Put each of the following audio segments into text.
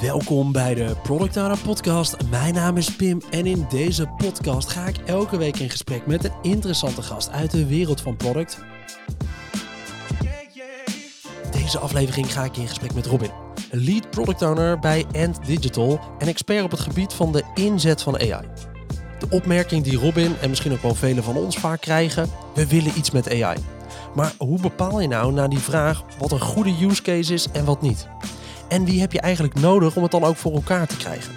Welkom bij de Product Owner Podcast. Mijn naam is Pim en in deze podcast ga ik elke week in gesprek met een interessante gast uit de wereld van product. Deze aflevering ga ik in gesprek met Robin, lead product owner bij Ant Digital en expert op het gebied van de inzet van AI. De opmerking die Robin en misschien ook wel velen van ons vaak krijgen: we willen iets met AI. Maar hoe bepaal je nou na die vraag wat een goede use case is en wat niet? En wie heb je eigenlijk nodig om het dan ook voor elkaar te krijgen?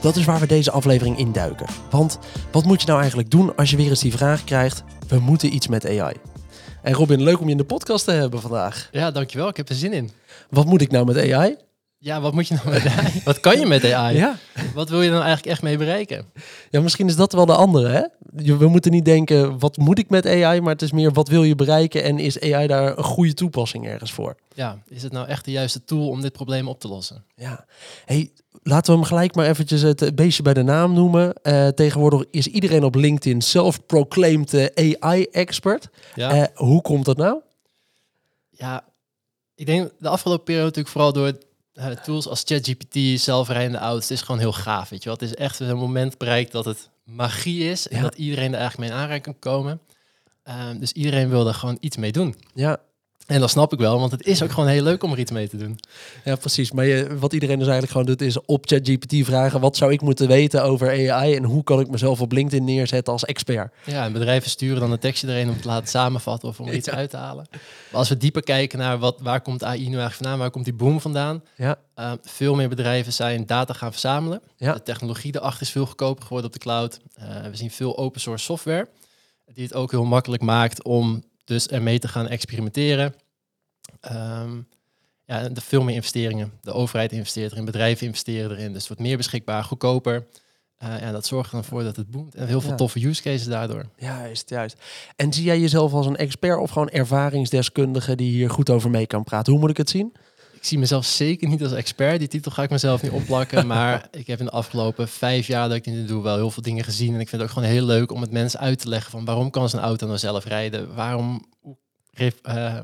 Dat is waar we deze aflevering induiken. Want wat moet je nou eigenlijk doen als je weer eens die vraag krijgt: we moeten iets met AI? En Robin, leuk om je in de podcast te hebben vandaag. Ja, dankjewel. Ik heb er zin in. Wat moet ik nou met AI? Ja, wat moet je nou met AI? wat kan je met AI? Ja. Wat wil je dan eigenlijk echt mee bereiken? ja, misschien is dat wel de andere. Hè? We moeten niet denken: wat moet ik met AI? Maar het is meer wat wil je bereiken en is AI daar een goede toepassing ergens voor? Ja, is het nou echt de juiste tool om dit probleem op te lossen? Ja, hey, laten we hem gelijk maar eventjes het beestje bij de naam noemen. Eh, tegenwoordig is iedereen op LinkedIn self-proclaimed eh, AI-expert. Ja, Eh, hoe komt dat nou? ja ik denk de afgelopen periode natuurlijk vooral door eh, tools als ChatGPT, zelfrijdende auto's. Het is gewoon heel gaaf, weet je wel. Het is echt een moment bereikt dat het magie is en Ja. dat iedereen er eigenlijk mee in aanraking kan komen. Ehm, dus iedereen wil er gewoon iets mee doen. Ja, En dat snap ik wel, want het is ook gewoon heel leuk om er iets mee te doen. ja precies. Maar je, wat iedereen dus eigenlijk gewoon doet, is op ChatGPT vragen: wat zou ik moeten weten over AI en hoe kan ik mezelf op LinkedIn neerzetten als expert? Ja, en bedrijven sturen dan een tekstje erin om het te laten samenvatten of om er iets Ja. uit te halen. Maar als we dieper kijken naar wat, waar komt AI nu eigenlijk vandaan, waar komt die boom vandaan? Ja, Uh, veel meer bedrijven zijn data gaan verzamelen. Ja. De technologie erachter is veel goedkoper geworden op de cloud. Uh, we zien veel open source software, die het ook heel makkelijk maakt om dus ermee te gaan experimenteren. Ehm, ja, de veel meer investeringen. De overheid investeert erin, bedrijven investeren erin. Dus het wordt meer beschikbaar, goedkoper. Uh, ja, dat zorgt er dan voor dat het boomt. En heel veel Ja. toffe use cases daardoor. juist, juist. En zie jij jezelf als een expert of gewoon ervaringsdeskundige die hier goed over mee kan praten? Hoe moet ik het zien? Ik zie mezelf zeker niet als expert. Die titel ga ik mezelf niet opplakken. maar ik heb in de afgelopen vijf jaar dat ik dit doe wel heel veel dingen gezien. En ik vind het ook gewoon heel leuk om het mensen uit te leggen van waarom kan zo'n auto nou zelf rijden? Waarom eh,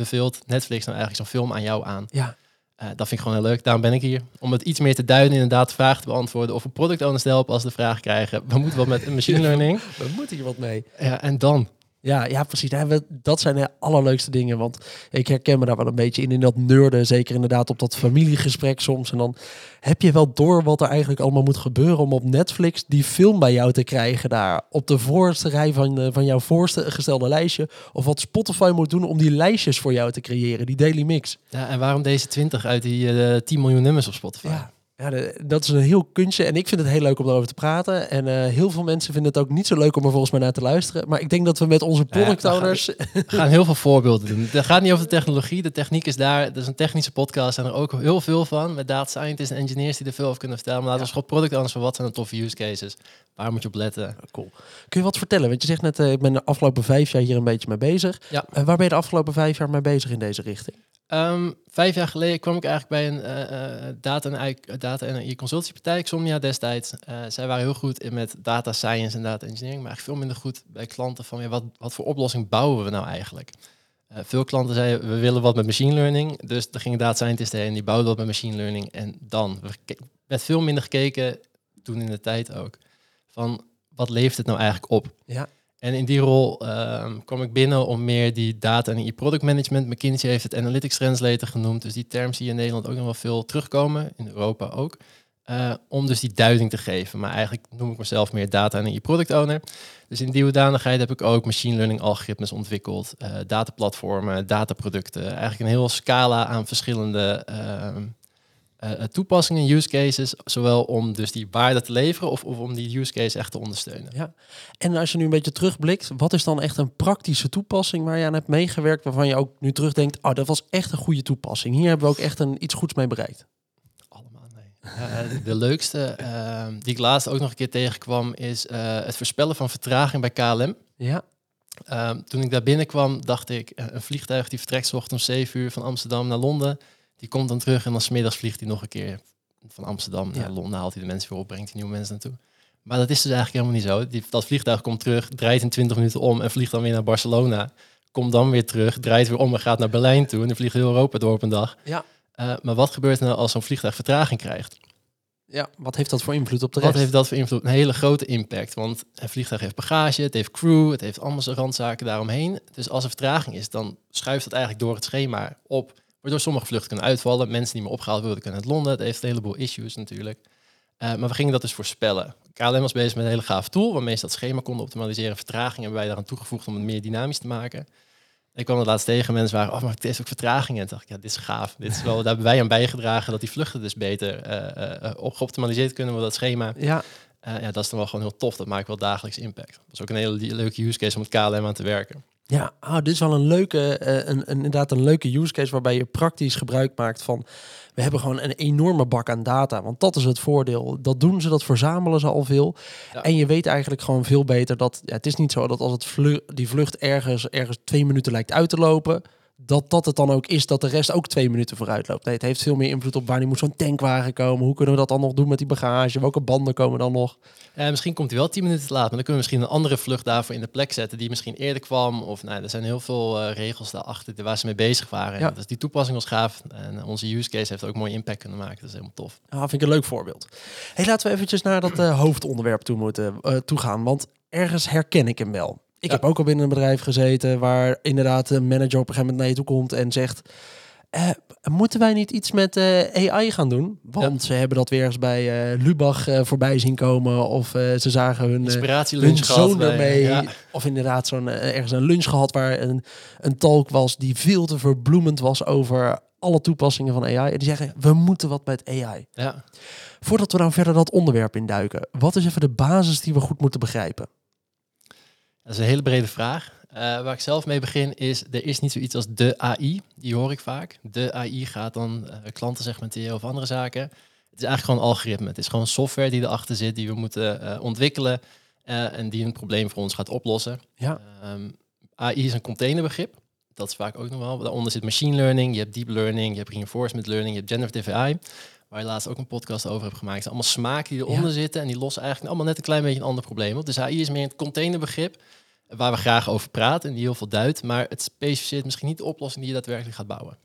beveelt Netflix nou eigenlijk zo'n film aan jou aan? Ja, Eh, dat vind ik gewoon heel leuk. Daarom ben ik hier. Om het iets meer te duiden, inderdaad de vraag te beantwoorden. Of we product owners te helpen als ze de vraag krijgen. We moeten wat met machine learning. we moeten hier wat mee. Ja, en dan? Ja, ja, precies. Dat zijn de allerleukste dingen. Want ik herken me daar wel een beetje in. In dat nerden. Zeker inderdaad op dat familiegesprek soms. En dan heb je wel door wat er eigenlijk allemaal moet gebeuren. Om op Netflix die film bij jou te krijgen daar. Op de voorste rij van, eh, van jouw voorgestelde lijstje. Of wat Spotify moet doen om die lijstjes voor jou te creëren. Die daily mix. Ja, en waarom deze 20 uit die eh 10 miljoen nummers op Spotify? Ja. Ja, de- dat is een heel kunstje. En ik vind het heel leuk om erover te praten. En eh, heel veel mensen vinden het ook niet zo leuk om er volgens mij naar te luisteren. Maar ik denk dat we met onze product owners... We gaan heel veel voorbeelden doen. Het gaat niet over de technologie. De techniek is daar. Het is een technische podcast. Zijn er ook heel veel van. Met data scientists en engineers die er veel over kunnen vertellen. Maar laten we Ja. gewoon product owners van wat zijn de toffe use cases. Waar moet je op letten? Cool. Kun je wat vertellen? Want je zegt net, eh, ik ben de afgelopen vijf jaar hier een beetje mee bezig. Ja. Eh, waar ben je de afgelopen vijf jaar mee bezig in deze richting? Ehm, vijf jaar geleden kwam ik eigenlijk bij een eh, eh, data- en AI data en AI consultiepartij, Xomnia destijds. Eh, zij waren heel goed in met data science en data engineering, maar eigenlijk veel minder goed bij klanten van ja, wat, wat voor oplossing bouwen we nou eigenlijk? Eh, veel klanten zeiden we willen wat met machine learning, dus er gingen data scientists heen die bouwden wat met machine learning en dan Er werd veel minder gekeken toen in de tijd ook van wat levert het nou eigenlijk op? Ja. En in die rol ehm, kwam ik binnen om meer die data en die product management. McKinsey heeft het analytics translator genoemd. Dus die term zie je in Nederland ook nog wel veel terugkomen. In Europa ook. Eh, om dus die duiding te geven. Maar eigenlijk noem ik mezelf meer data en die product owner. Dus in die hoedanigheid heb ik ook machine learning algoritmes ontwikkeld. eh dataplatformen, dataproducten. Eigenlijk een heel scala aan verschillende eh, eh, toepassingen, use cases. Zowel om dus die waarde te leveren of, of om die use case echt te ondersteunen. Ja. En als je nu een beetje terugblikt, wat is dan echt een praktische toepassing waar je aan hebt meegewerkt, waarvan je ook nu terugdenkt, oh, dat was echt een goede toepassing. Hier hebben we ook echt een, iets goeds mee bereikt. Allemaal, nee. Ja, de- leukste die ik laatst ook nog een keer tegenkwam is eh, het voorspellen van vertraging bij KLM. Ja. Toen ik daar binnenkwam, dacht ik, eh, een vliegtuig die vertrekt ochtends om 7 uur van Amsterdam naar Londen. Die komt dan terug en dan smiddags vliegt hij nog een keer van Amsterdam Ja. naar Londen. Haalt hij de mensen weer op, brengt hij nieuwe mensen naartoe. Maar dat is dus eigenlijk helemaal niet zo. Die, dat vliegtuig komt terug, draait in 20 minuten om en vliegt dan weer naar Barcelona. Komt dan weer terug, draait weer om en gaat naar Berlijn toe. En dan vliegt heel Europa door op een dag. Ja. Uh, maar wat gebeurt er nou als zo'n vliegtuig vertraging krijgt? Ja, wat heeft dat voor invloed op de Wat rest? heeft dat voor invloed? Een hele grote impact. Want een vliegtuig heeft bagage, het heeft crew, het heeft allemaal zijn randzaken daaromheen. Dus als er vertraging is, dan schuift het eigenlijk door het schema op. Waardoor sommige vluchten kunnen uitvallen. Mensen die meer opgehaald worden kunnen uit Londen. Het heeft een heleboel issues natuurlijk. Uh, maar we gingen dat dus voorspellen. KLM was bezig met een hele gaaf tool waarmee ze dat schema konden optimaliseren. Vertraging hebben wij daaraan toegevoegd om het meer dynamisch te maken. Ik kwam het laatst tegen, mensen waren, oh, maar het is ook vertragingen. En dacht ik, ja, dit is gaaf. Dit is wel, daar hebben wij aan bijgedragen dat die vluchten dus beter uh, uh, op geoptimaliseerd kunnen worden, dat schema. Ja. Ja, dat is dan wel gewoon heel tof. Dat maakt wel dagelijks impact. Dat is ook een hele leuke use case om het KLM aan te werken. Ja, oh, dit is wel een leuke, uh, een, een, inderdaad een leuke use case waarbij je praktisch gebruik maakt van we hebben gewoon een enorme bak aan data. Want dat is het voordeel. Dat doen ze, dat verzamelen ze al veel. Ja. En je weet eigenlijk gewoon veel beter dat ja, het is niet zo dat als het die vlucht ergens, ergens twee minuten lijkt uit te lopen, dat dat het dan ook is dat de rest ook twee minuten vooruit loopt. Nee, het heeft veel meer invloed op wanneer moet zo'n tankwagen komen. Hoe kunnen we dat dan nog doen met die bagage? Welke banden komen dan nog? Ja, misschien komt hij wel tien minuten te laat, maar dan kunnen we misschien een andere vlucht daarvoor in de plek zetten die misschien eerder kwam. Of nou, er zijn heel veel uh, regels daarachter waar ze mee bezig waren. Ja. Dus die toepassing was gaaf en onze use case heeft ook mooi impact kunnen maken. Dat is helemaal tof. Ja, vind ik een leuk voorbeeld. Hey, laten we eventjes naar dat uh, hoofdonderwerp toe moeten uh, toe gaan, want ergens herken ik hem wel. Ik heb ook al binnen een bedrijf gezeten waar inderdaad een manager op een gegeven moment naar je toe komt en zegt: eh, Moeten wij niet iets met uh, AI gaan doen? Want ja. ze hebben dat weer eens bij uh, Lubach voorbij zien komen. Of ze zagen hun, hun zoon ermee. Ja. Of inderdaad zo'n ergens een lunch gehad waar een, een talk was die veel te verbloemend was over alle toepassingen van AI. En die zeggen: We moeten wat met AI. Ja. Voordat we nou verder dat onderwerp induiken, wat is even de basis die we goed moeten begrijpen? Dat is een hele brede vraag. Uh, waar ik zelf mee begin is, er is niet zoiets als de AI. Die hoor ik vaak. De AI gaat dan uh, klanten segmenteren of andere zaken. Het is eigenlijk gewoon algoritme. Het is gewoon software die erachter zit, die we moeten uh, ontwikkelen en die een probleem voor ons gaat oplossen. Ja. Um, AI is een containerbegrip. Dat is vaak ook nog wel. Daaronder zit machine learning, je hebt deep learning, je hebt reinforcement learning, je hebt generative AI. Waar je laatst ook een podcast over hebt gemaakt. Het zijn allemaal smaken die eronder ja. zitten en die lossen eigenlijk allemaal net een klein beetje een ander probleem op. Dus AI is meer een containerbegrip waar we graag over praten en die heel veel duidt, maar het specificeert misschien niet de oplossing die je daadwerkelijk gaat bouwen.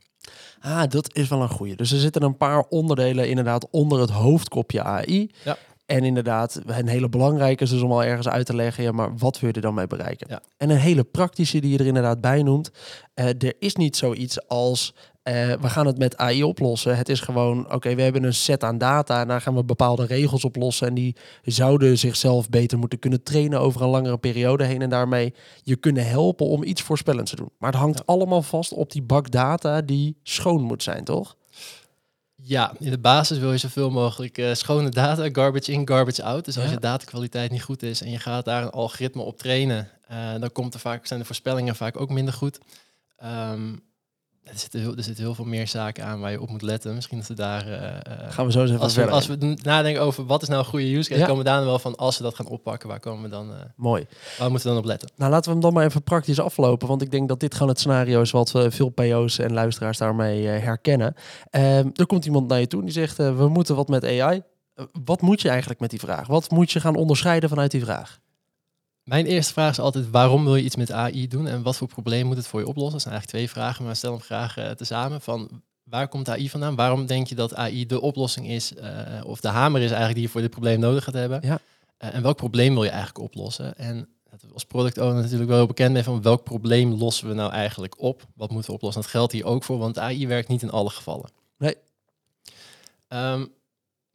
Ah, dat is wel een goede. Dus er zitten een paar onderdelen inderdaad onder het hoofdkopje AI. Ja. En inderdaad, een hele belangrijke is dus om al ergens uit te leggen, ja, maar wat wil je er dan mee bereiken? Ja. En een hele praktische die je er inderdaad bij noemt. Uh, er is niet zoiets als uh, we gaan het met AI oplossen. Het is gewoon, oké, okay, we hebben een set aan data en daar gaan we bepaalde regels oplossen. En die zouden zichzelf beter moeten kunnen trainen over een langere periode heen. En daarmee je kunnen helpen om iets voorspellends te doen. Maar het hangt ja. allemaal vast op die bak data die schoon moet zijn, toch? Ja, in de basis wil je zoveel mogelijk uh, schone data, garbage in, garbage out. Dus als Ja. je datakwaliteit niet goed is en je gaat daar een algoritme op trainen, eh, dan komt er vaak, zijn de voorspellingen vaak ook minder goed. Ehm, er, zitten heel, er zitten heel veel meer zaken aan waar je op moet letten. Misschien dat we daar... eh, Gaan we zo eens even als, we, verder. als we nadenken over wat is nou een goede use case, Ja. komen we daar dan wel van, als we dat gaan oppakken, waar komen we dan, eh, Mooi. waar moeten we dan op letten? Nou, laten we hem dan maar even praktisch aflopen. Want ik denk dat dit gewoon het scenario is wat veel PO's en luisteraars daarmee herkennen. Ehm, er komt iemand naar je toe en die zegt, we moeten wat met AI. Wat moet je eigenlijk met die vraag? Wat moet je gaan onderscheiden vanuit die vraag? Mijn eerste vraag is altijd, waarom wil je iets met AI doen en wat voor probleem moet het voor je oplossen? Dat zijn eigenlijk twee vragen, maar stel hem graag eh, tezamen. Van, waar komt AI vandaan? Waarom denk je dat AI de oplossing is, eh, of de hamer is eigenlijk die je voor dit probleem nodig gaat hebben? Ja. Eh, en welk probleem wil je eigenlijk oplossen? En als product owner natuurlijk wel heel bekend mee van welk probleem lossen we nou eigenlijk op? Wat moeten we oplossen? Dat geldt hier ook voor, want AI werkt niet in alle gevallen. Nee. Ehm,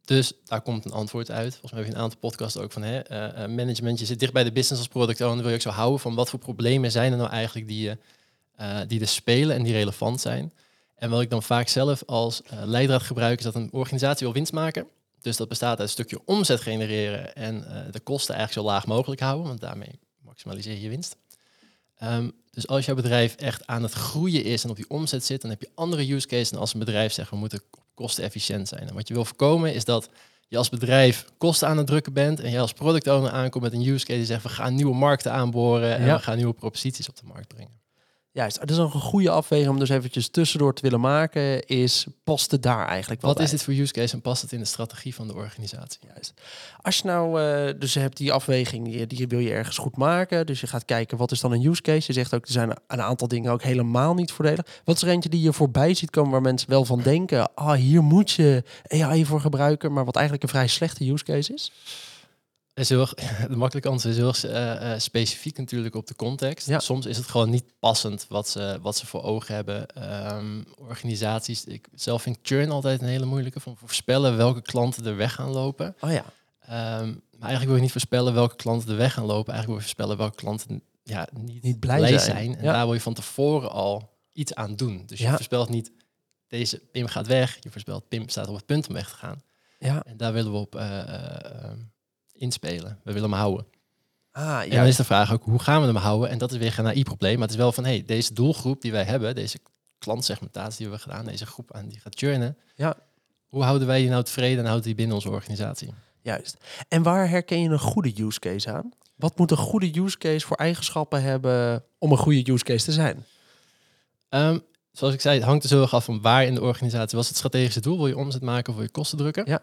dus daar komt een antwoord uit. Volgens mij heb je een aantal podcasts ook van hè, eh, eh, management. Je zit dicht bij de business als product owner. Wil je ook zo houden van wat voor problemen zijn er nou eigenlijk die, eh, die er spelen en die relevant zijn. En wat ik dan vaak zelf als leidraad gebruik is dat een organisatie wil winst maken. Dus dat bestaat uit een stukje omzet genereren en de kosten eigenlijk zo laag mogelijk houden, want daarmee maximaliseer je je winst. Ehm, dus als jouw bedrijf echt aan het groeien is en op die omzet zit, dan heb je andere use cases dan als een bedrijf zegt we moeten kostenefficiënt zijn. En wat je wil voorkomen is dat je als bedrijf kosten aan het drukken bent en je als product owner aankomt met een use case die zegt we gaan nieuwe markten aanboren en Ja. we gaan nieuwe proposities op de markt brengen. Juist, dat is nog een goede afweging om dus eventjes tussendoor te willen maken, is past het daar eigenlijk wel Wat bij? is dit voor use case en past het in de strategie van de organisatie? Juist. Als je nou, eh, dus je hebt die afweging, die, die wil je ergens goed maken. Dus je gaat kijken, wat is dan een use case? Je zegt ook, er zijn een aantal dingen ook helemaal niet voordelig. Wat is er eentje die je voorbij ziet komen waar mensen wel van denken, ah, hier moet je AI voor gebruiken, maar wat eigenlijk een vrij slechte use case is? Is heel, erg- de makkelijke antwoord is heel erg, eh, eh, specifiek natuurlijk op de context. Ja. Soms is het gewoon niet passend wat ze, wat ze voor ogen hebben. Ehm, organisaties, ik zelf vind churn altijd een hele moeilijke van voorspellen welke klanten er weg gaan lopen. Oh ja, Ehm, maar eigenlijk wil je niet voorspellen welke klanten er weg gaan lopen. Eigenlijk wil je voorspellen welke klanten ja, niet, Niet blij zijn. En Ja. daar wil je van tevoren al iets aan doen. Dus je Ja. voorspelt niet deze Pim gaat weg. Je voorspelt Pim staat op het punt om weg te gaan. ja. En daar willen we op eh, ehm, inspelen. We willen hem houden. Ah, En dan ja. is de vraag ook, hoe gaan we hem houden? En dat is weer een AI-probleem. Maar het is wel van, hey, deze doelgroep die wij hebben, deze klantsegmentatie die we hebben gedaan, deze groep aan die gaat churnen. Ja. Hoe houden wij die nou tevreden en houden die binnen onze organisatie? Juist. En waar herken je een goede use case aan? Wat moet een goede use case voor eigenschappen hebben om een goede use case te zijn? Ehm, zoals ik zei, het hangt dus heel erg af van waar in de organisatie was het strategische doel. Wil je omzet maken of wil je kosten drukken? Ja.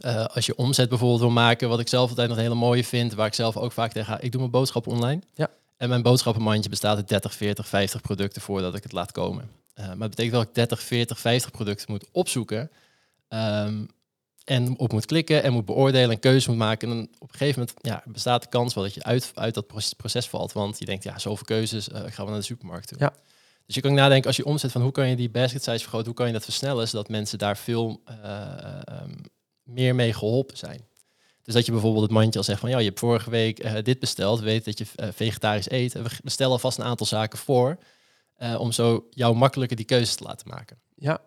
Eh, als je omzet bijvoorbeeld wil maken, wat ik zelf altijd nog een hele mooie vind, waar ik zelf ook vaak tegen ga, ik doe mijn boodschappen online. Ja. En mijn boodschappenmandje bestaat uit 30, 40, 50 producten voordat ik het laat komen. Eh, maar het betekent wel dat ik 30, 40, 50 producten moet opzoeken. ehm, en op moet klikken en moet beoordelen en keuzes moet maken. En dan op een gegeven moment ja, bestaat de kans wel dat je uit, uit dat proces, valt. Want je denkt, ja, zoveel keuzes, eh, gaan we naar de supermarkt toe. Ja. Dus je kan nadenken als je omzet van hoe kan je die basket size vergroten, hoe kan je dat versnellen, zodat mensen daar veel ehm, meer mee geholpen zijn. Dus dat je bijvoorbeeld het mandje al zegt van ja, je hebt vorige week eh, dit besteld, weet dat je eh, vegetarisch eet. En we bestellen alvast een aantal zaken voor. eh, om zo jou makkelijker die keuzes te laten maken. Ja.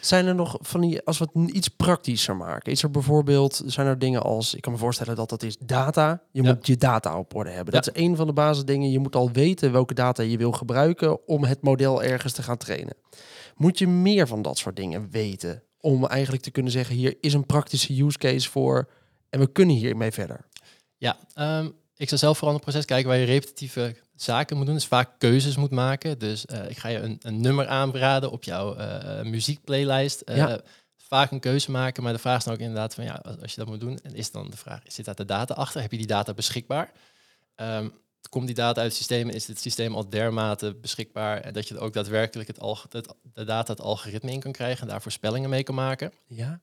Zijn er nog van die, als we het iets praktischer maken, is er bijvoorbeeld, zijn er dingen als, ik kan me voorstellen dat dat is data. Je Ja. moet je data op orde hebben. Ja. Dat is een van de basisdingen. Je moet al weten welke data je wil gebruiken om het model ergens te gaan trainen. Moet je meer van dat soort dingen weten om eigenlijk te kunnen zeggen, hier is een praktische use case voor en we kunnen hiermee verder. Ja, ehm, ik zou zelf vooral het proces kijken waar je repetitieve zaken moet doen. Dus vaak keuzes moet maken. Dus eh, ik ga je een, een nummer aanraden op jouw eh, muziekplaylijst. Eh, Ja. Vaak een keuze maken, maar de vraag is dan ook inderdaad van ja, als je dat moet doen, en is dan de vraag, zit daar de data achter? Heb je die data beschikbaar? Ehm, komt die data uit het systeem? Is het systeem al dermate beschikbaar en dat je ook daadwerkelijk het, de data het algoritme in kan krijgen en daar voorspellingen mee kan maken? Ja,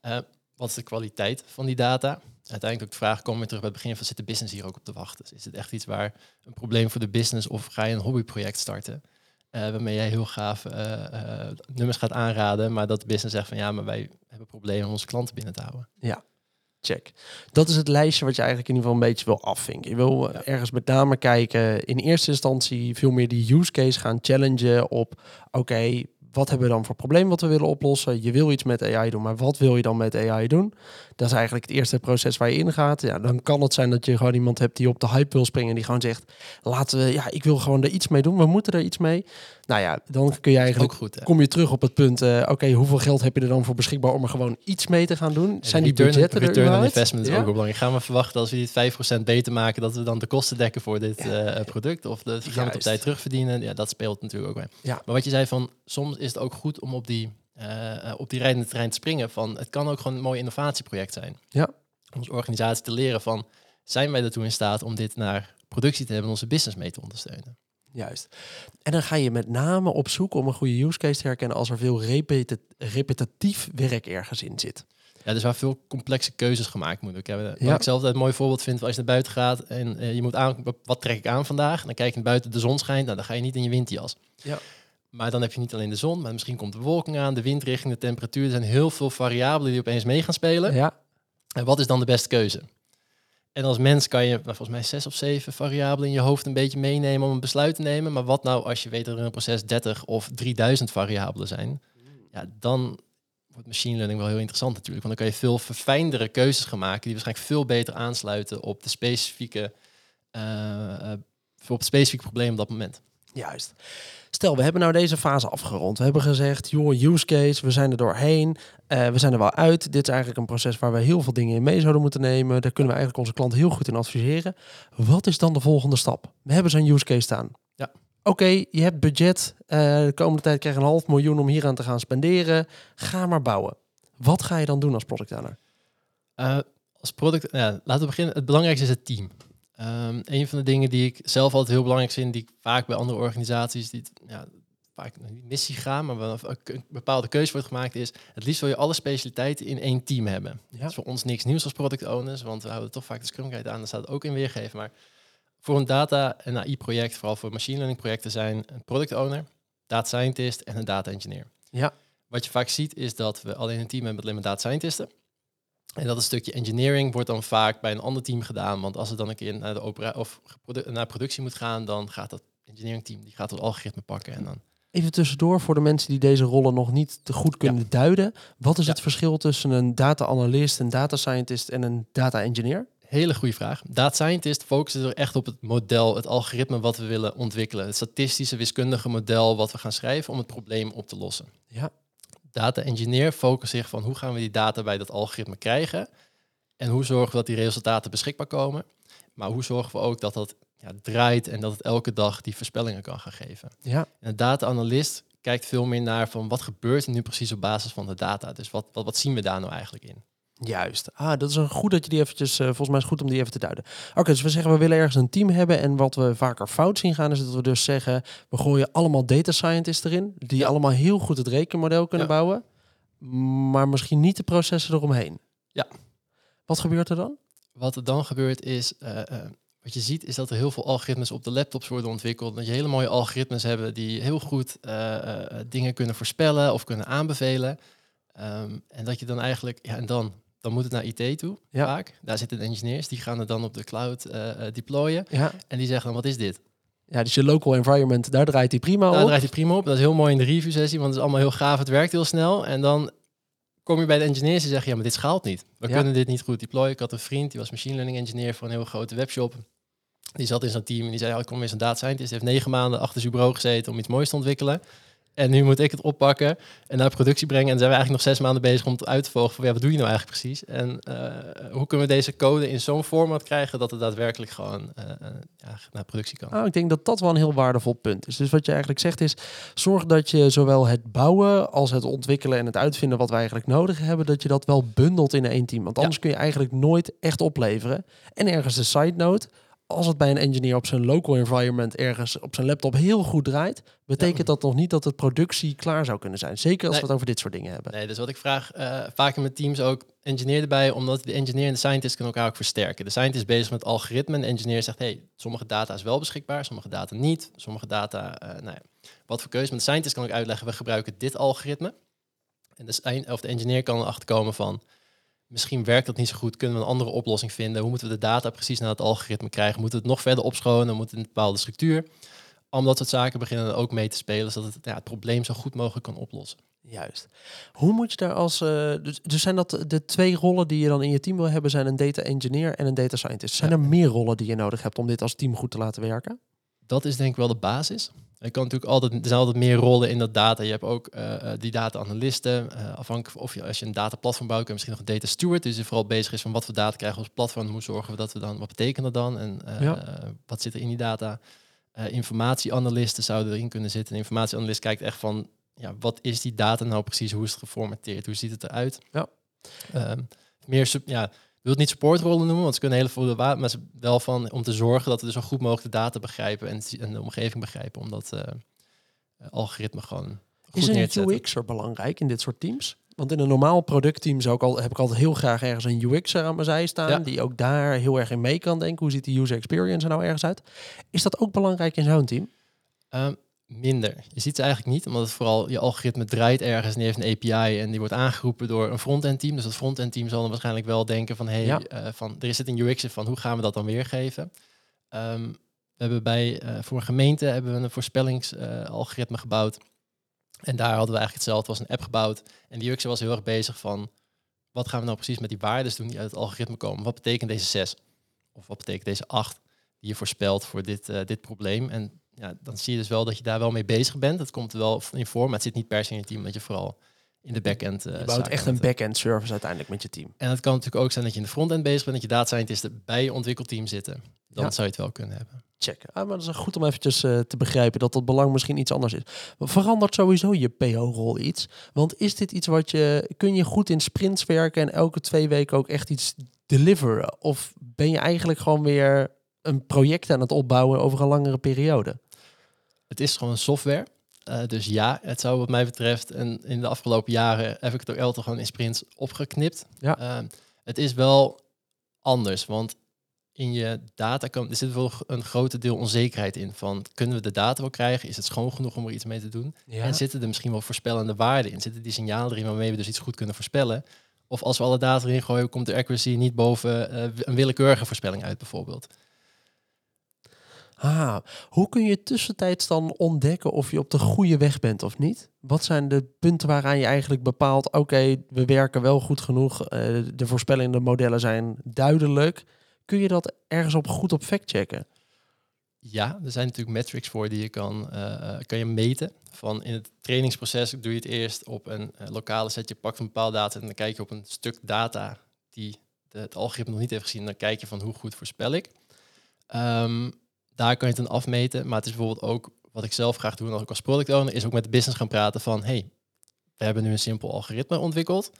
Eh, wat is de kwaliteit van die data? Uiteindelijk ook de vraag, komen we terug bij het begin van, zit de business hier ook op te wachten? Dus is het echt iets waar een probleem voor de business of ga je een hobbyproject starten? eh, waarmee jij heel gaaf eh, nummers gaat aanraden, maar dat de business zegt van ja, maar wij hebben problemen om onze klanten binnen te houden. Check. Dat is het lijstje wat je eigenlijk in ieder geval een beetje wil afvinken. Je wil eh, Ja. ergens met name kijken, in eerste instantie veel meer die use case gaan challengen op, oké, wat hebben we dan voor probleem wat we willen oplossen? Je wil iets met AI doen, maar wat wil je dan met AI doen? Dat is eigenlijk het eerste proces waar je ingaat. Ja, dan kan het zijn dat je gewoon iemand hebt die op de hype wil springen, die gewoon zegt, laten we, ja, ik wil gewoon er iets mee doen, we moeten er iets mee. Nou ja, dan kun je eigenlijk goed. Kom je terug op het punt, eh, oké, hoeveel geld heb je er dan voor beschikbaar om er gewoon iets mee te gaan doen? Zijn die return, budgetten er return on investment is Ja? ook belangrijk. Gaan we verwachten als we dit 5% beter maken, dat we dan de kosten dekken voor dit eh, product? Of de, gaan we het op tijd terugverdienen? Ja, dat speelt natuurlijk ook mee. Ja. Maar wat je zei van, soms is het ook goed om op die, eh, eh, op die rijdende trein te springen. Van, het kan ook gewoon een mooi innovatieproject zijn. Ja. Om onze organisatie te leren van, zijn wij ertoe in staat om dit naar productie te hebben en onze business mee te ondersteunen? Juist. En dan ga je met name op zoek om een goede use case te herkennen als er veel repeti- repetitief werk ergens in zit. Ja, dus waar veel complexe keuzes gemaakt moeten worden. Wat Ja. ik zelf altijd een mooi voorbeeld vind, als je naar buiten gaat en eh, je moet aan, wat trek ik aan vandaag? En dan kijk je naar buiten, de zon schijnt, nou, dan ga je niet in je windjas. Ja. Maar dan heb je niet alleen de zon, maar misschien komt de bewolking aan, de windrichting, de temperatuur. Er zijn heel veel variabelen die opeens mee gaan spelen. Ja, En wat is dan de beste keuze? En als mens kan je nou, volgens mij zes of zeven variabelen in je hoofd een beetje meenemen om een besluit te nemen. Maar wat nou als je weet dat er in een proces 30 of 3000 variabelen zijn? Ja, dan wordt machine learning wel heel interessant natuurlijk. Want dan kan je veel verfijndere keuzes gaan maken die waarschijnlijk veel beter aansluiten op de specifieke, eh, eh, op het specifieke probleem op dat moment. juist. Stel, we hebben nou deze fase afgerond. We hebben gezegd, joh, use case, we zijn er doorheen. Eh, we zijn er wel uit. Dit is eigenlijk een proces waar we heel veel dingen in mee zouden moeten nemen. Daar kunnen we eigenlijk onze klant heel goed in adviseren. Wat is dan de volgende stap? We hebben zo'n use case staan. Ja. oké, je hebt budget. eh, de komende tijd krijg je een half miljoen om hier aan te gaan spenderen. Ga maar bouwen. Wat ga je dan doen als product owner? Eh, als product, ja, laten we beginnen. Het belangrijkste is het team. Ehm, een van de dingen die ik zelf altijd heel belangrijk vind, die ik vaak bij andere organisaties, die ja, vaak niet missie gaan, maar wel een, bepaalde keuze wordt gemaakt, is het liefst wil je alle specialiteiten in één team hebben. Ja. Dat is voor ons niks nieuws als product owners, want we houden toch vaak de Scrum Guide aan, daar staat het ook in weergeven. Maar voor een data- en AI-project, vooral voor machine learning projecten, zijn een product owner, data scientist en een data engineer. Ja. Wat je vaak ziet is dat we alleen een team hebben met alleen maar data scientisten. En dat een stukje engineering wordt dan vaak bij een ander team gedaan. Want als het dan een keer naar de opera of naar productie moet gaan, dan gaat dat engineering team die gaat het algoritme pakken. En dan Even tussendoor voor de mensen die deze rollen nog niet te goed kunnen duiden. Wat is Ja. het verschil tussen een data analyst, een data scientist en een data engineer? hele goede vraag. Data scientist focussen er echt op het model, het algoritme wat we willen ontwikkelen. Het statistische wiskundige model wat we gaan schrijven om het probleem op te lossen. Ja. Data engineer focust zich van hoe gaan we die data bij dat algoritme krijgen en hoe zorgen we dat die resultaten beschikbaar komen. Maar hoe zorgen we ook dat dat ja, draait en dat het elke dag die voorspellingen kan gaan geven. Ja, En een data-analyst kijkt veel meer naar van wat gebeurt er nu precies op basis van de data. Dus wat, wat, wat zien we daar nou eigenlijk in? Juist. Ah, dat is een goed dat je die eventjes, eh, volgens mij is het goed om die even te duiden. Oké, dus we zeggen we willen ergens een team hebben en wat we vaker fout zien gaan is dat we dus zeggen, we gooien allemaal data scientists erin, die Ja. allemaal heel goed het rekenmodel kunnen Ja. bouwen, maar misschien niet de processen eromheen. Ja. Wat gebeurt er dan? Wat er dan gebeurt is, eh, eh, wat je ziet is dat er heel veel algoritmes op de laptops worden ontwikkeld. Dat je hele mooie algoritmes hebben die heel goed dingen kunnen voorspellen of kunnen aanbevelen. Ehm, en dat je dan eigenlijk, ja en dan, dan moet het naar IT toe Ja. vaak. Daar zitten engineers, die gaan het dan op de cloud eh, eh, deployen. Ja. En die zeggen dan, wat is dit? ja, dus je local environment, daar draait hij prima Daar op. draait hij prima op. Dat is heel mooi in de review sessie, want het is allemaal heel gaaf. Het werkt heel snel. En dan kom je bij de engineers die zeggen, ja, maar dit schaalt niet. We Ja. kunnen dit niet goed deployen. Ik had een vriend, die was machine learning engineer voor een heel grote webshop. Die zat in zo'n team en die zei, ja, ik kom weer zo'n data scientist. Die heeft negen maanden achter zijn bureau gezeten om iets moois te ontwikkelen. En nu moet ik het oppakken en naar productie brengen. En dan zijn we eigenlijk nog zes maanden bezig om het uit te volgen van, ja, wat doe je nou eigenlijk precies? En eh, hoe kunnen we deze code in zo'n format krijgen dat het daadwerkelijk gewoon eh, eh, ja, naar productie kan? Nou, ik denk dat dat wel een heel waardevol punt is. Dus wat je eigenlijk zegt is, zorg dat je zowel het bouwen als het ontwikkelen en het uitvinden wat we eigenlijk nodig hebben, dat je dat wel bundelt in één team. Want Ja. anders kun je eigenlijk nooit echt opleveren. En ergens een side note, als het bij een engineer op zijn local environment ergens op zijn laptop heel goed draait, betekent Ja. dat nog niet dat het productie klaar zou kunnen zijn. Zeker als Nee. we het over dit soort dingen hebben. Nee, dus wat ik vraag eh, vaak in mijn teams ook engineer erbij, omdat de engineer en de scientist kunnen elkaar ook versterken. De scientist is bezig met algoritme en de engineer zegt, hey, sommige data is wel beschikbaar, sommige data niet, sommige data, eh, nou ja, wat voor keuze. Maar de scientist kan ook uitleggen, we gebruiken dit algoritme. En de, of de engineer kan erachter komen van, misschien werkt dat niet zo goed, kunnen we een andere oplossing vinden? Hoe moeten we de data precies naar het algoritme krijgen? Moeten we het nog verder opschonen? Moeten we een bepaalde structuur? Al dat soort zaken beginnen er ook mee te spelen, zodat het, ja, het probleem zo goed mogelijk kan oplossen. Juist. Hoe moet je daar als. eh, dus, dus zijn dat de twee rollen die je dan in je team wil hebben, zijn een data engineer en een data scientist. Zijn Ja. er meer rollen die je nodig hebt om dit als team goed te laten werken? dat is denk ik wel de basis. Je kan natuurlijk altijd, er zijn altijd meer rollen in dat data. Je hebt ook eh, eh, die data-analysten. eh, afhankelijk of je, als je een dataplatform bouwt, kun je misschien nog een data steward. Dus die vooral bezig is van wat voor data krijgen we als platform. Hoe zorgen we dat we dan, wat betekent dat dan? En Ja. wat zit er in die data? Informatieanalisten zouden erin kunnen zitten. Een informatieanalist kijkt echt van, ja, wat is die data nou precies? Hoe is het geformateerd? Hoe ziet het eruit? Ja. Ehm, meer, sup- ja, wil het niet supportrollen noemen, want ze kunnen hele volle wa- maar ze wel van om te zorgen dat we zo goed mogelijk de data begrijpen en, de omgeving begrijpen, om dat eh, eh, algoritme gewoon goed Is een. UX'er belangrijk in dit soort teams? Want in een normaal productteam zou ik al, heb ik altijd heel graag ergens een UX'er aan mijn zij staan. Ja. Die ook daar heel erg in mee kan denken. Hoe ziet die user experience er nou ergens uit? Is dat ook belangrijk in zo'n team? Ehm, minder. Je ziet ze eigenlijk niet, omdat het vooral je algoritme draait ergens en die heeft een API en die wordt aangeroepen door een front-end team. Dus dat front-end team zal dan waarschijnlijk wel denken van, hey, Ja. eh, van er zit een UX van hoe gaan we dat dan weergeven? Ehm, we hebben bij eh, voor een gemeente hebben we een voorspellingsalgoritme gebouwd. En daar hadden we eigenlijk hetzelfde, was een app gebouwd. En die UX was heel erg bezig van, wat gaan we nou precies met die waarden doen die uit het algoritme komen? Wat betekent deze 6? Of wat betekent deze 8 die je voorspelt voor dit, dit probleem? En ja, dan zie je dus wel dat je daar wel mee bezig bent. Dat komt er wel in voor, maar het zit niet per se in je team, dat je vooral in de backend. eh Je bouwt echt een back-end service uiteindelijk met je team. En het kan natuurlijk ook zijn dat je in de frontend bezig bent, dat je data scientisten bij je ontwikkelteam zitten. Dan Ja. zou je het wel kunnen hebben. Check. Ah, maar dat is goed om eventjes eh, te begrijpen dat dat belang misschien iets anders is. Maar verandert sowieso je PO-rol iets? Want is dit iets wat je... Kun je goed in sprints werken en elke twee weken ook echt iets deliveren? Of ben je eigenlijk gewoon weer een project aan het opbouwen over een langere periode? Het is gewoon software. Uh, dus ja, het zou wat mij betreft, en in de afgelopen jaren heb ik het ook altijd gewoon in sprints opgeknipt. Ja. Uh, het is wel anders, want in je data kan, er zit wel een grote deel onzekerheid in. Van kunnen we de data wel krijgen? Is het schoon genoeg om er iets mee te doen? Ja. En zitten er misschien wel voorspellende waarden in? Zitten die signalen erin waarmee we dus iets goed kunnen voorspellen? Of als we alle data erin gooien, komt de accuracy niet boven uh, een willekeurige voorspelling uit, bijvoorbeeld. Ah, hoe kun je tussentijds dan ontdekken of je op de goede weg bent of niet? Wat zijn de punten waaraan je eigenlijk bepaalt, oké, we werken wel goed genoeg, uh, de voorspellende modellen zijn duidelijk. Kun je dat ergens op goed op factchecken? Ja, er zijn natuurlijk metrics voor die je kan, uh, kan je meten. Van in het trainingsproces doe je het eerst op een lokale set. Je pakt een bepaalde data en dan kijk je op een stuk data die de, het algoritme nog niet heeft gezien. Dan kijk je van hoe goed voorspel ik. Um, daar kan je het dan afmeten. Maar het is bijvoorbeeld ook wat ik zelf graag doe, ook als product owner, is ook met de business gaan praten van, hey, we hebben nu een simpel algoritme ontwikkeld.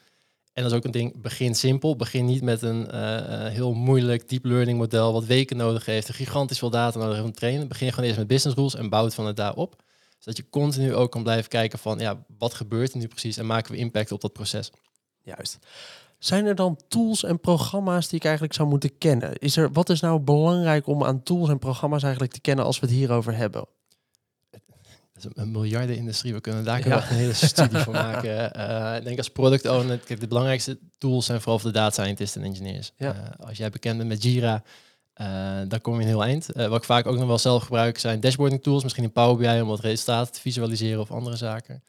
En dat is ook een ding, begin simpel. Begin niet met een uh, heel moeilijk deep learning model wat weken nodig heeft, een gigantisch veel data nodig om te trainen. Begin gewoon eerst met business rules en bouw het van het daarop. Zodat je continu ook kan blijven kijken van, ja, wat gebeurt er nu precies en maken we impact op dat proces. Juist. Zijn er dan tools en programma's die ik eigenlijk zou moeten kennen? Is er, wat is nou belangrijk om aan tools en programma's eigenlijk te kennen als we het hierover hebben? Een miljardenindustrie. We kunnen daar ja. een hele studie voor maken. Uh, ik denk als product owner, kijk, de belangrijkste tools zijn vooral voor de data scientists en engineers. Ja. Uh, als jij bekend bent met Jira, uh, dan kom je een heel eind. wat ik vaak ook nog wel zelf gebruik zijn dashboarding tools. Misschien in Power BI om wat resultaten te visualiseren of andere zaken.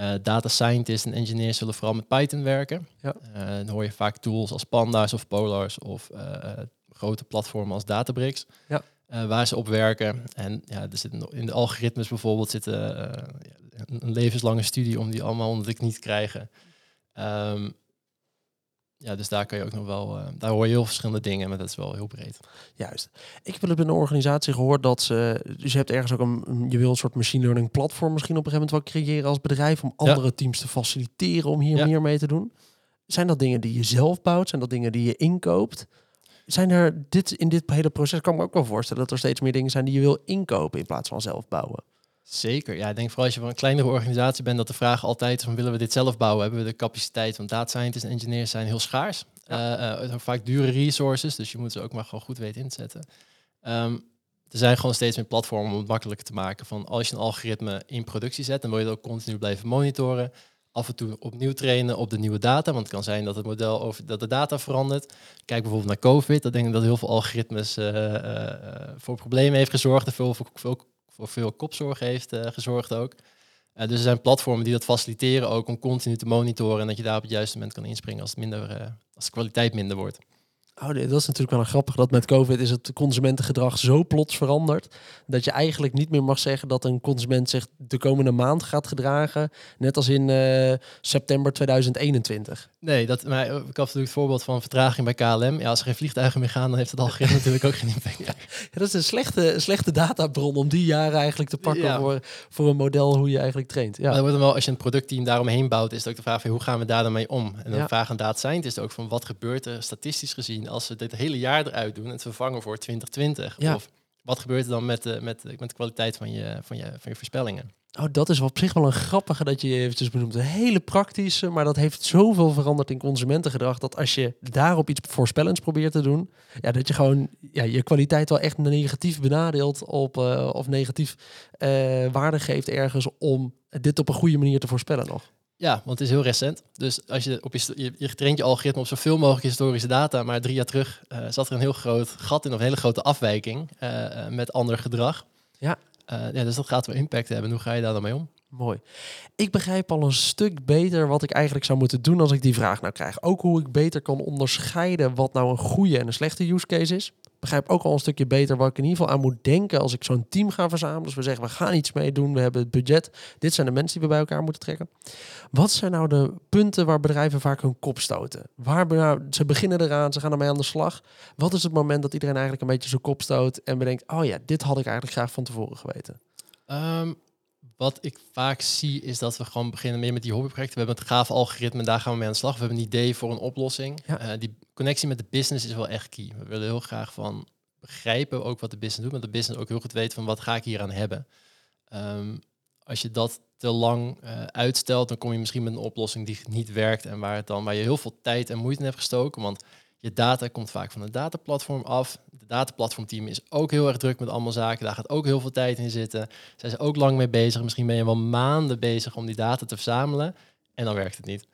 Uh, data scientists en engineers zullen vooral met Python werken. Ja. Uh, dan hoor je vaak tools als Pandas of Polars of uh, grote platformen als Databricks, ja. waar ze op werken. En ja, er zitten in de algoritmes bijvoorbeeld zitten een levenslange studie om die allemaal onder de knie te krijgen. Um, ja, dus daar kan je ook nog wel, uh, daar hoor je heel verschillende dingen, maar dat is wel heel breed. Juist. Ik heb wel in een organisatie gehoord dat ze, dus je hebt ergens ook een, je wil een soort machine learning platform misschien op een gegeven moment wel creëren als bedrijf om andere ja. teams te faciliteren om hier ja. meer mee te doen. Zijn dat dingen die je zelf bouwt? Zijn dat dingen die je inkoopt? Zijn er dit in dit hele proces kan ik me ook wel voorstellen dat er steeds meer dingen zijn die je wil inkopen in plaats van zelf bouwen. Zeker. Ja, ik denk vooral als je van een kleinere organisatie bent, dat de vraag altijd is van willen we dit zelf bouwen? Hebben we de capaciteit? Want data scientists en engineers zijn heel schaars. Ja. Uh, uh, vaak dure resources, dus je moet ze ook maar gewoon goed weten inzetten. Um, er zijn gewoon steeds meer platformen om het makkelijker te maken. Van als je een algoritme in productie zet, dan wil je dat ook continu blijven monitoren. Af en toe opnieuw trainen op de nieuwe data. Want het kan zijn dat het model over dat de data verandert. Kijk bijvoorbeeld naar COVID. Dat denk ik dat heel veel algoritmes uh, voor problemen heeft gezorgd. En veel, veel veel kopzorg heeft uh, gezorgd ook. Uh, dus er zijn platformen die dat faciliteren ook om continu te monitoren en dat je daar op het juiste moment kan inspringen als, uh, als de kwaliteit minder wordt. Oh, dat is natuurlijk wel een grappig dat met COVID is het consumentengedrag zo plots veranderd dat je eigenlijk niet meer mag zeggen dat een consument zich de komende maand gaat gedragen, net als in uh, september 2021. Nee, dat, maar ik had natuurlijk het voorbeeld van vertraging bij KLM. Ja, als er geen vliegtuigen meer gaan, dan heeft het algoritme natuurlijk ook geen impact. Ja, dat is een slechte, slechte databron om die jaren eigenlijk te pakken ja. voor, voor een model hoe je eigenlijk traint. Ja. Maar dan wordt dan wel, als je een productteam daaromheen bouwt, is het ook de vraag van hoe gaan we daar dan mee om? En dan ja. vragen data scientist ook van wat gebeurt er statistisch gezien als we dit hele jaar eruit doen en het vervangen voor 2020? Ja. Of wat gebeurt er dan met de, met, met de kwaliteit van je, van, je, van je voorspellingen? Oh, dat is op zich wel een grappige dat je eventjes benoemt. Een hele praktische, maar dat heeft zoveel veranderd in consumentengedrag. Dat als je daarop iets voorspellends probeert te doen, ja, dat je gewoon ja, je kwaliteit wel echt negatief benadeelt op, uh, of negatief uh, waarde geeft ergens om dit op een goede manier te voorspellen nog. Ja, want het is heel recent. Dus als je op je, je, je traint je algoritme op zoveel mogelijk historische data, maar drie jaar terug uh, zat er een heel groot gat in of een hele grote afwijking uh, met ander gedrag. Ja. Uh, ja, dus dat gaat wel impact hebben. Hoe ga je daar dan mee om? Mooi. Ik begrijp al een stuk beter wat ik eigenlijk zou moeten doen als ik die vraag nou krijg. Ook hoe ik beter kan onderscheiden wat nou een goede en een slechte use case is. Begrijp ook al een stukje beter wat ik in ieder geval aan moet denken als ik zo'n team ga verzamelen. Dus we zeggen, we gaan iets mee doen, we hebben het budget. Dit zijn de mensen die we bij elkaar moeten trekken. Wat zijn nou de punten waar bedrijven vaak hun kop stoten? Waar nou, ze beginnen eraan, ze gaan ermee aan de slag. Wat is het moment dat iedereen eigenlijk een beetje zijn kop stoot en bedenkt, oh ja, dit had ik eigenlijk graag van tevoren geweten. Ehm, wat ik vaak zie is dat we gewoon beginnen meer met die hobbyprojecten. We hebben het gaaf algoritme en daar gaan we mee aan de slag. We hebben een idee voor een oplossing. Ja. Eh, die connectie met de business is wel echt key. We willen heel graag van begrijpen ook wat de business doet, maar de business ook heel goed weet van wat ga ik hier aan hebben. Ehm, als je dat te lang eh, uitstelt, dan kom je misschien met een oplossing die niet werkt en waar, het dan, waar je heel veel tijd en moeite in hebt gestoken. Want je data komt vaak van een dataplatform af. De dataplatformteam is ook heel erg druk met allemaal zaken. Daar gaat ook heel veel tijd in zitten. Zijn ze ook lang mee bezig. Misschien ben je wel maanden bezig om die data te verzamelen. En dan werkt het niet.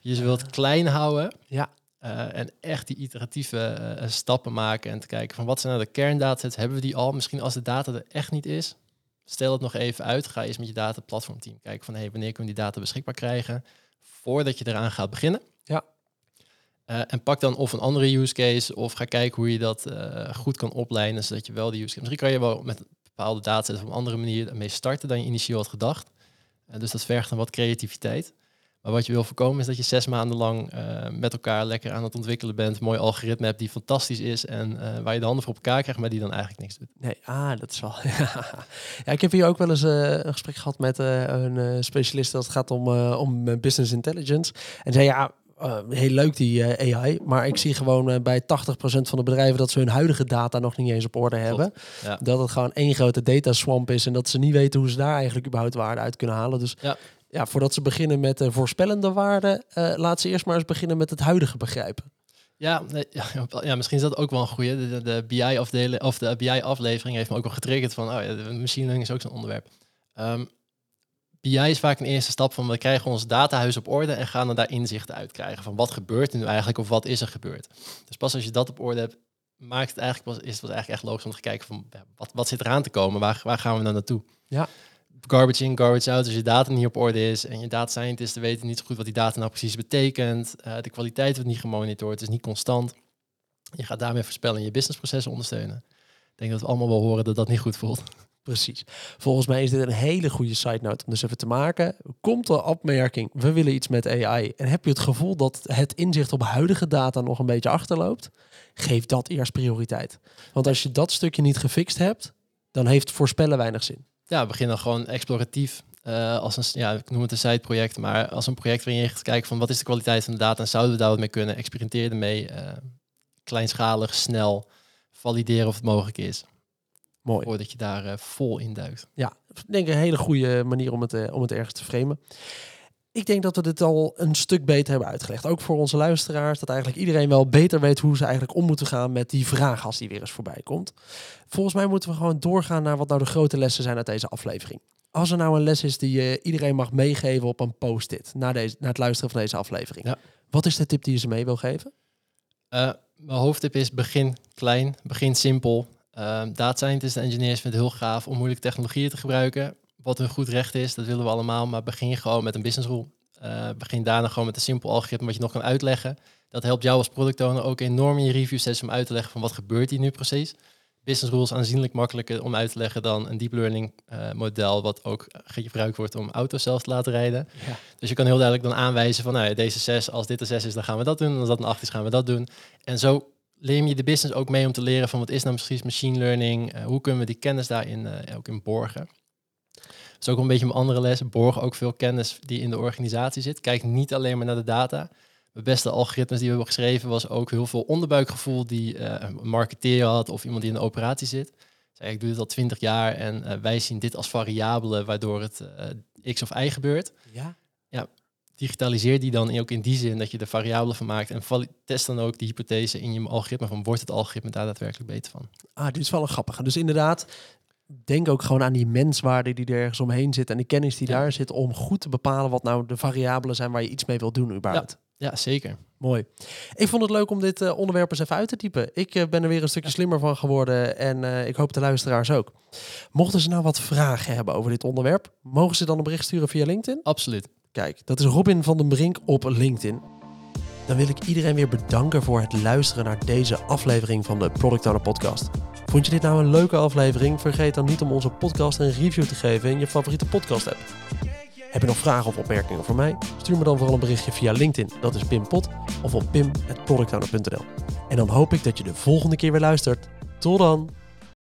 Je wilt het klein houden. Ja. eh, en echt die iteratieve eh, stappen maken. En te kijken van wat zijn nou de kerndatasets? Hebben we die al? Misschien als de data er echt niet is. Stel het nog even uit. Ga eens met je dataplatformteam kijken van hey, wanneer kunnen we die data beschikbaar krijgen. Voordat je eraan gaat beginnen. Ja. Eh, en pak dan of een andere use case of ga kijken hoe je dat eh, goed kan opleiden, zodat je wel die use case... Misschien kan je wel met bepaalde datasets op een andere manier mee starten dan je initieel had gedacht. Eh, dus dat vergt dan wat creativiteit. Maar wat je wil voorkomen is dat je zes maanden lang met elkaar lekker aan het ontwikkelen bent, een mooi algoritme hebt die fantastisch is en waar je de handen voor op elkaar krijgt, maar die dan eigenlijk niks doet. Nee, ah, dat is wel. ja, ik heb hier ook wel eens een gesprek gehad met een specialist dat gaat om, om business intelligence. En zei ja, eh, heel leuk die eh, AI, maar ik zie gewoon eh, bij 80% van de bedrijven dat ze hun huidige data nog niet eens op orde hebben. Ja. Dat het gewoon één grote data swamp is en dat ze niet weten hoe ze daar eigenlijk überhaupt waarde uit kunnen halen. Dus Ja. ja, voordat ze beginnen met de voorspellende waarden, eh laat ze eerst maar eens beginnen met het huidige begrijpen. Ja, ja, misschien is dat ook wel een goede. De, de, de BI-afdeling of de BI-aflevering heeft me ook wel getriggerd van, oh ja, de machine learning is ook zo'n onderwerp. Ehm, BI is vaak een eerste stap van we krijgen ons datahuis op orde en gaan er daar inzichten uit krijgen van wat gebeurt er nu eigenlijk of wat is er gebeurd. Dus pas als je dat op orde hebt, maakt het eigenlijk pas, is het pas eigenlijk echt logisch om te kijken van wat, wat zit eraan te komen, waar, waar gaan we nou naartoe? Ja. Garbage in, garbage out. Als je data niet op orde is en je data scientisten weten niet zo goed wat die data nou precies betekent, eh, de kwaliteit wordt niet gemonitord, het is niet constant. Je gaat daarmee voorspellen en je businessprocessen ondersteunen. Ik denk dat we allemaal wel horen dat dat niet goed voelt. Precies. Volgens mij is dit een hele goede side note om dus even te maken. Komt de opmerking, we willen iets met AI. En heb je het gevoel dat het inzicht op huidige data nog een beetje achterloopt? Geef dat eerst prioriteit. Want als je dat stukje niet gefixt hebt, dan heeft voorspellen weinig zin. Ja, we beginnen gewoon exploratief. eh, als een, ja, ik noem het een side-project, maar als een project waarin je gaat kijken van wat is de kwaliteit van de data en zouden we daar wat mee kunnen, experimenteer ermee, eh, kleinschalig, snel, valideren of het mogelijk is, Mooi. voordat je daar eh, vol in duikt. Ja, ik denk een hele goede manier om het, eh, om het ergens te framen. Ik denk dat we dit al een stuk beter hebben uitgelegd. Ook voor onze luisteraars. Dat eigenlijk iedereen wel beter weet hoe ze eigenlijk om moeten gaan met die vraag als die weer eens voorbij komt. Volgens mij moeten we gewoon doorgaan naar wat nou de grote lessen zijn uit deze aflevering. Als er nou een les is die je iedereen mag meegeven op een post-it na, deze, na het luisteren van deze aflevering. Ja. Wat is de tip die je ze mee wil geven? Eh, mijn hoofdtip is begin klein, begin simpel. Uh, data scientists en engineers vinden het heel gaaf om moeilijke technologieën te gebruiken. Wat hun goed recht is, dat willen we allemaal. Maar begin gewoon met een business rule. Eh, begin daarna gewoon met een simpel algoritme wat je nog kan uitleggen. Dat helpt jou als product owner ook enorm in je review sets om uit te leggen van wat gebeurt hier nu precies. Business rules aanzienlijk makkelijker om uit te leggen dan een deep learning eh, model wat ook gebruikt wordt om auto's zelf te laten rijden. Ja. Dus je kan heel duidelijk dan aanwijzen van nou ja, deze 6, als dit een 6 is, dan gaan we dat doen. En als dat een 8 is, gaan we dat doen. En zo leer je de business ook mee om te leren van wat is nou precies machine learning? Uh, hoe kunnen we die kennis daarin uh, ook in borgen? Dat is ook een beetje mijn andere les. Borg ook veel kennis die in de organisatie zit. Kijk niet alleen maar naar de data. De beste algoritmes die we hebben geschreven was ook heel veel onderbuikgevoel die uh, een marketeer had of iemand die in de operatie zit. Zei, ik doe dit al twintig jaar en wij zien dit als variabele waardoor het x of y gebeurt. Ja. ja. Digitaliseer die dan ook in die zin dat je er variabelen van maakt en test dan ook die hypothese in je algoritme van wordt het algoritme daar daadwerkelijk beter van. Ah, dit is wel een grappige. Dus inderdaad, denk ook gewoon aan die menswaarde die er ergens omheen zit en de kennis die ja. daar zit om goed te bepalen wat nou de variabelen zijn waar je iets mee wil doen überhaupt. Ja. Ja, zeker. Mooi. Ik vond het leuk om dit uh, onderwerp eens even uit te typen. Ik uh, ben er weer een stukje slimmer van geworden en uh, ik hoop de luisteraars ook. Mochten ze nou wat vragen hebben over dit onderwerp, mogen ze dan een bericht sturen via LinkedIn? Absoluut. Kijk, dat is Robin van den Brink op LinkedIn. dan wil ik iedereen weer bedanken voor het luisteren naar deze aflevering van de Product Owner Podcast. Vond je dit nou een leuke aflevering? Vergeet dan niet om onze podcast een review te geven in je favoriete podcast app. Heb je nog vragen of opmerkingen voor mij? Stuur me dan vooral een berichtje via LinkedIn, dat is Pim Pot, of op pim.productowner.nl. En dan hoop ik dat je de volgende keer weer luistert. Tot dan!